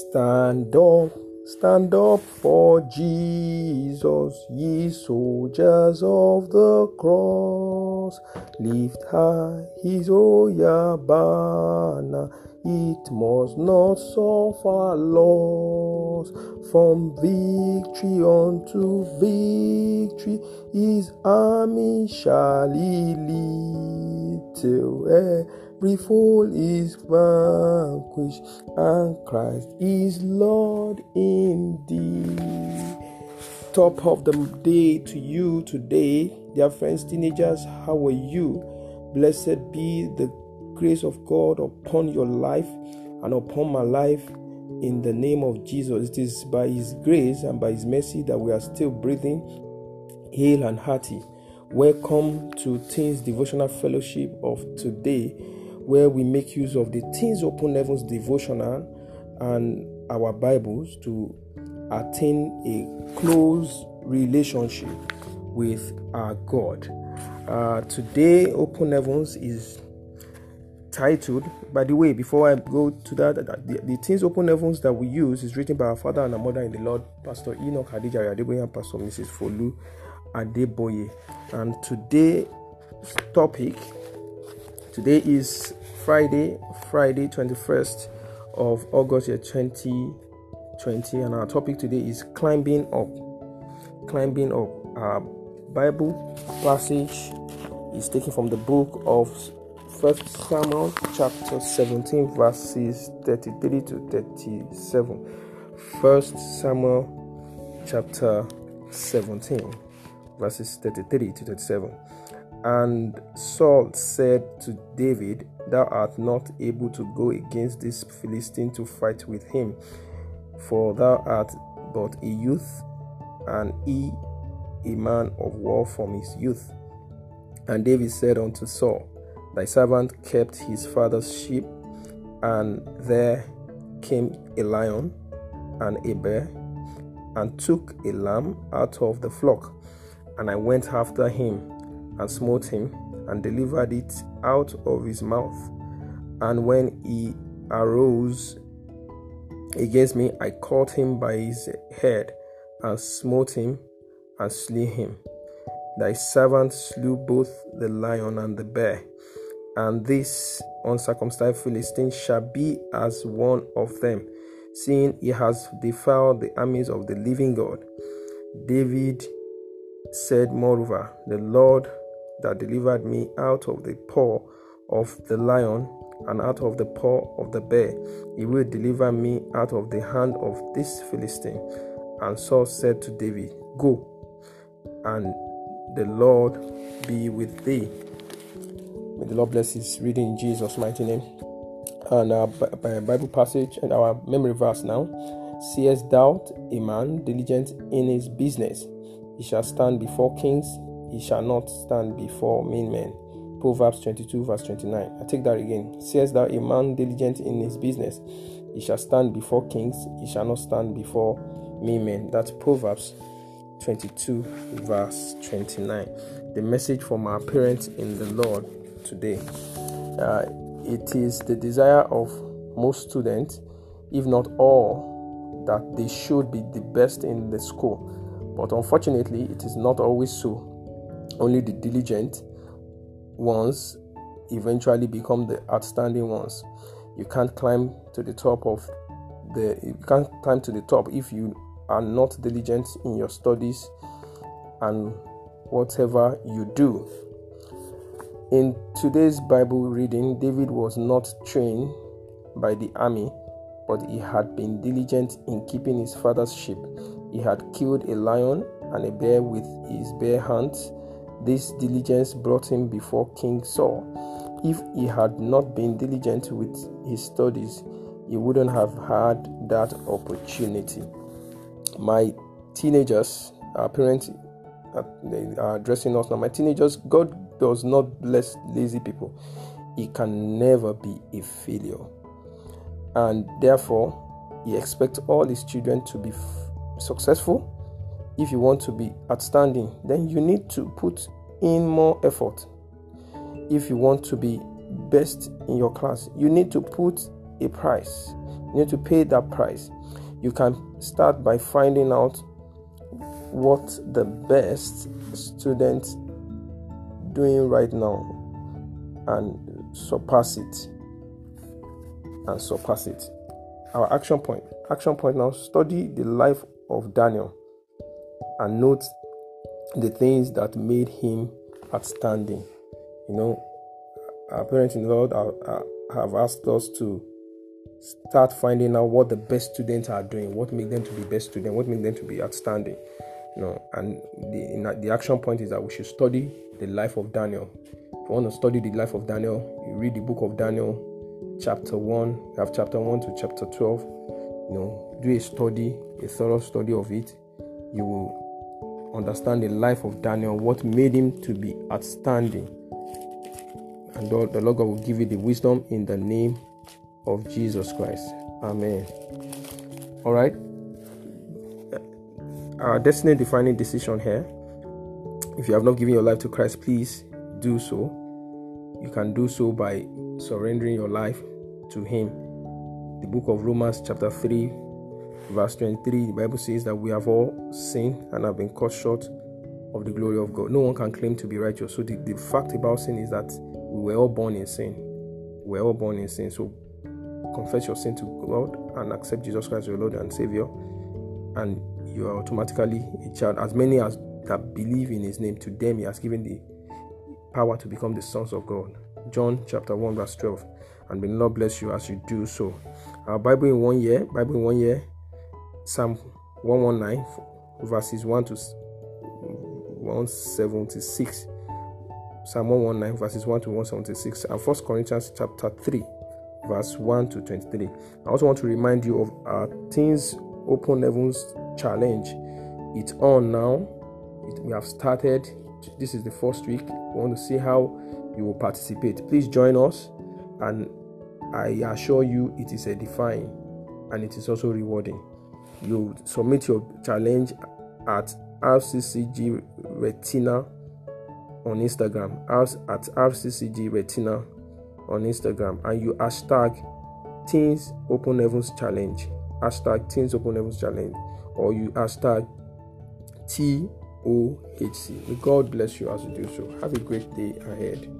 Stand up, stand up for Jesus, ye soldiers of the cross. Lift high his royal banner, it must not suffer loss. From victory unto victory, his army shall he lead till every is vanquished, and Christ is Lord indeed. Top of the day to you today, dear friends, teenagers, how are you? Blessed be the grace of God upon your life and upon my life in the name of Jesus. It is by His grace and by His mercy that we are still breathing, hale and hearty. Welcome to Teens Devotional Fellowship of today, where we make use of the Teens Open Heavens devotional and our Bibles to attain a close relationship with our God. Uh, today, Open Heavens is titled by the way before i go to that the, the things open heavens that we use is written by our father and our mother in the lord pastor enoch adejare adeboye and pastor mrs folu adeboye and today's topic today is friday friday 21st of august year 2020 and our topic today is climbing up climbing up our bible passage is taken from the book of First Samuel chapter 17 verses 33 to 37. First Samuel chapter 17 verses 33 to 37. And Saul said to David, Thou art not able to go against this Philistine to fight with him, for thou art but a youth, and he a man of war from his youth. And David said unto Saul, Thy servant kept his father's sheep, and there came a lion and a bear, and took a lamb out of the flock. And I went after him, and smote him, and delivered it out of his mouth. And when he arose against me, I caught him by his head, and smote him, and slew him. Thy servant slew both the lion and the bear and this uncircumcised Philistine shall be as one of them, seeing he has defiled the armies of the living God. David said, Moreover, the Lord that delivered me out of the paw of the lion and out of the paw of the bear, he will deliver me out of the hand of this Philistine. And Saul said to David, Go, and the Lord be with thee. May the Lord bless his reading in Jesus' mighty name. And our Bible passage and our memory verse now. Seest doubt a man diligent in his business? He shall stand before kings, he shall not stand before mean men. Proverbs 22, verse 29. I take that again. Says that a man diligent in his business? He shall stand before kings, he shall not stand before mean men. That's Proverbs 22, verse 29. The message from our parents in the Lord today. Uh, it is the desire of most students, if not all, that they should be the best in the school. But unfortunately, it is not always so. Only the diligent ones eventually become the outstanding ones. You can't climb to the top of the you can't climb to the top if you are not diligent in your studies and whatever you do. In today's Bible reading, David was not trained by the army, but he had been diligent in keeping his father's sheep. He had killed a lion and a bear with his bare hands. This diligence brought him before King Saul. If he had not been diligent with his studies, he wouldn't have had that opportunity. My teenagers, our parents uh, they are addressing us now. My teenagers, God does not bless lazy people, he can never be a failure. And therefore, he expects all his children to be f- successful. If you want to be outstanding, then you need to put in more effort. If you want to be best in your class, you need to put a price. You need to pay that price. You can start by finding out what the best student doing right now and surpass it and surpass it our action point action point now study the life of daniel and note the things that made him outstanding you know our parents in the lord are, are, have asked us to start finding out what the best students are doing what make them to be best students what make them to be outstanding. You know and the, the action point is that we should study the life of daniel. If you want to study the life of daniel you read the book of daniel chapter 1 you have chapter 1 to chapter 12 you know do a study a thorough study of it. You will understand the life of daniel what made him to be outstanding. And the lord god will give you the wisdom in the name of jesus christ. Amen. All right. Uh, our destiny defining decision here. If you have not given your life to christ please do so. You can do so by surrendering your life to Him. The book of Romans, chapter 3, verse 23, the Bible says that we have all sinned and have been cut short of the glory of God. No one can claim to be righteous. So, the, the fact about sin is that we were all born in sin. We were all born in sin. So, confess your sin to God and accept Jesus Christ your Lord and Savior, and you are automatically a child. As many as that believe in His name, to them He has given the power to become the sons of God. John chapter 1, verse 12 and may the Lord bless you as you do so. Our Bible in one year, Bible in one year, Psalm 119, verses 1 to 176. Psalm 119, verses 1 to 176, and First Corinthians chapter 3, verse 1 to 23. I also want to remind you of our Teens Open Heavens Challenge. It's on now. It, we have started. This is the first week. We want to see how you will participate. Please join us and I assure you it is edifying and it is also rewarding. You submit your challenge at RCCG Retina on Instagram, at RCCG Retina on Instagram, and you hashtag Teens Open Heavens Challenge, hashtag Teens Open Heavens Challenge, or you hashtag TOHC. May God bless you as you do so. Have a great day ahead.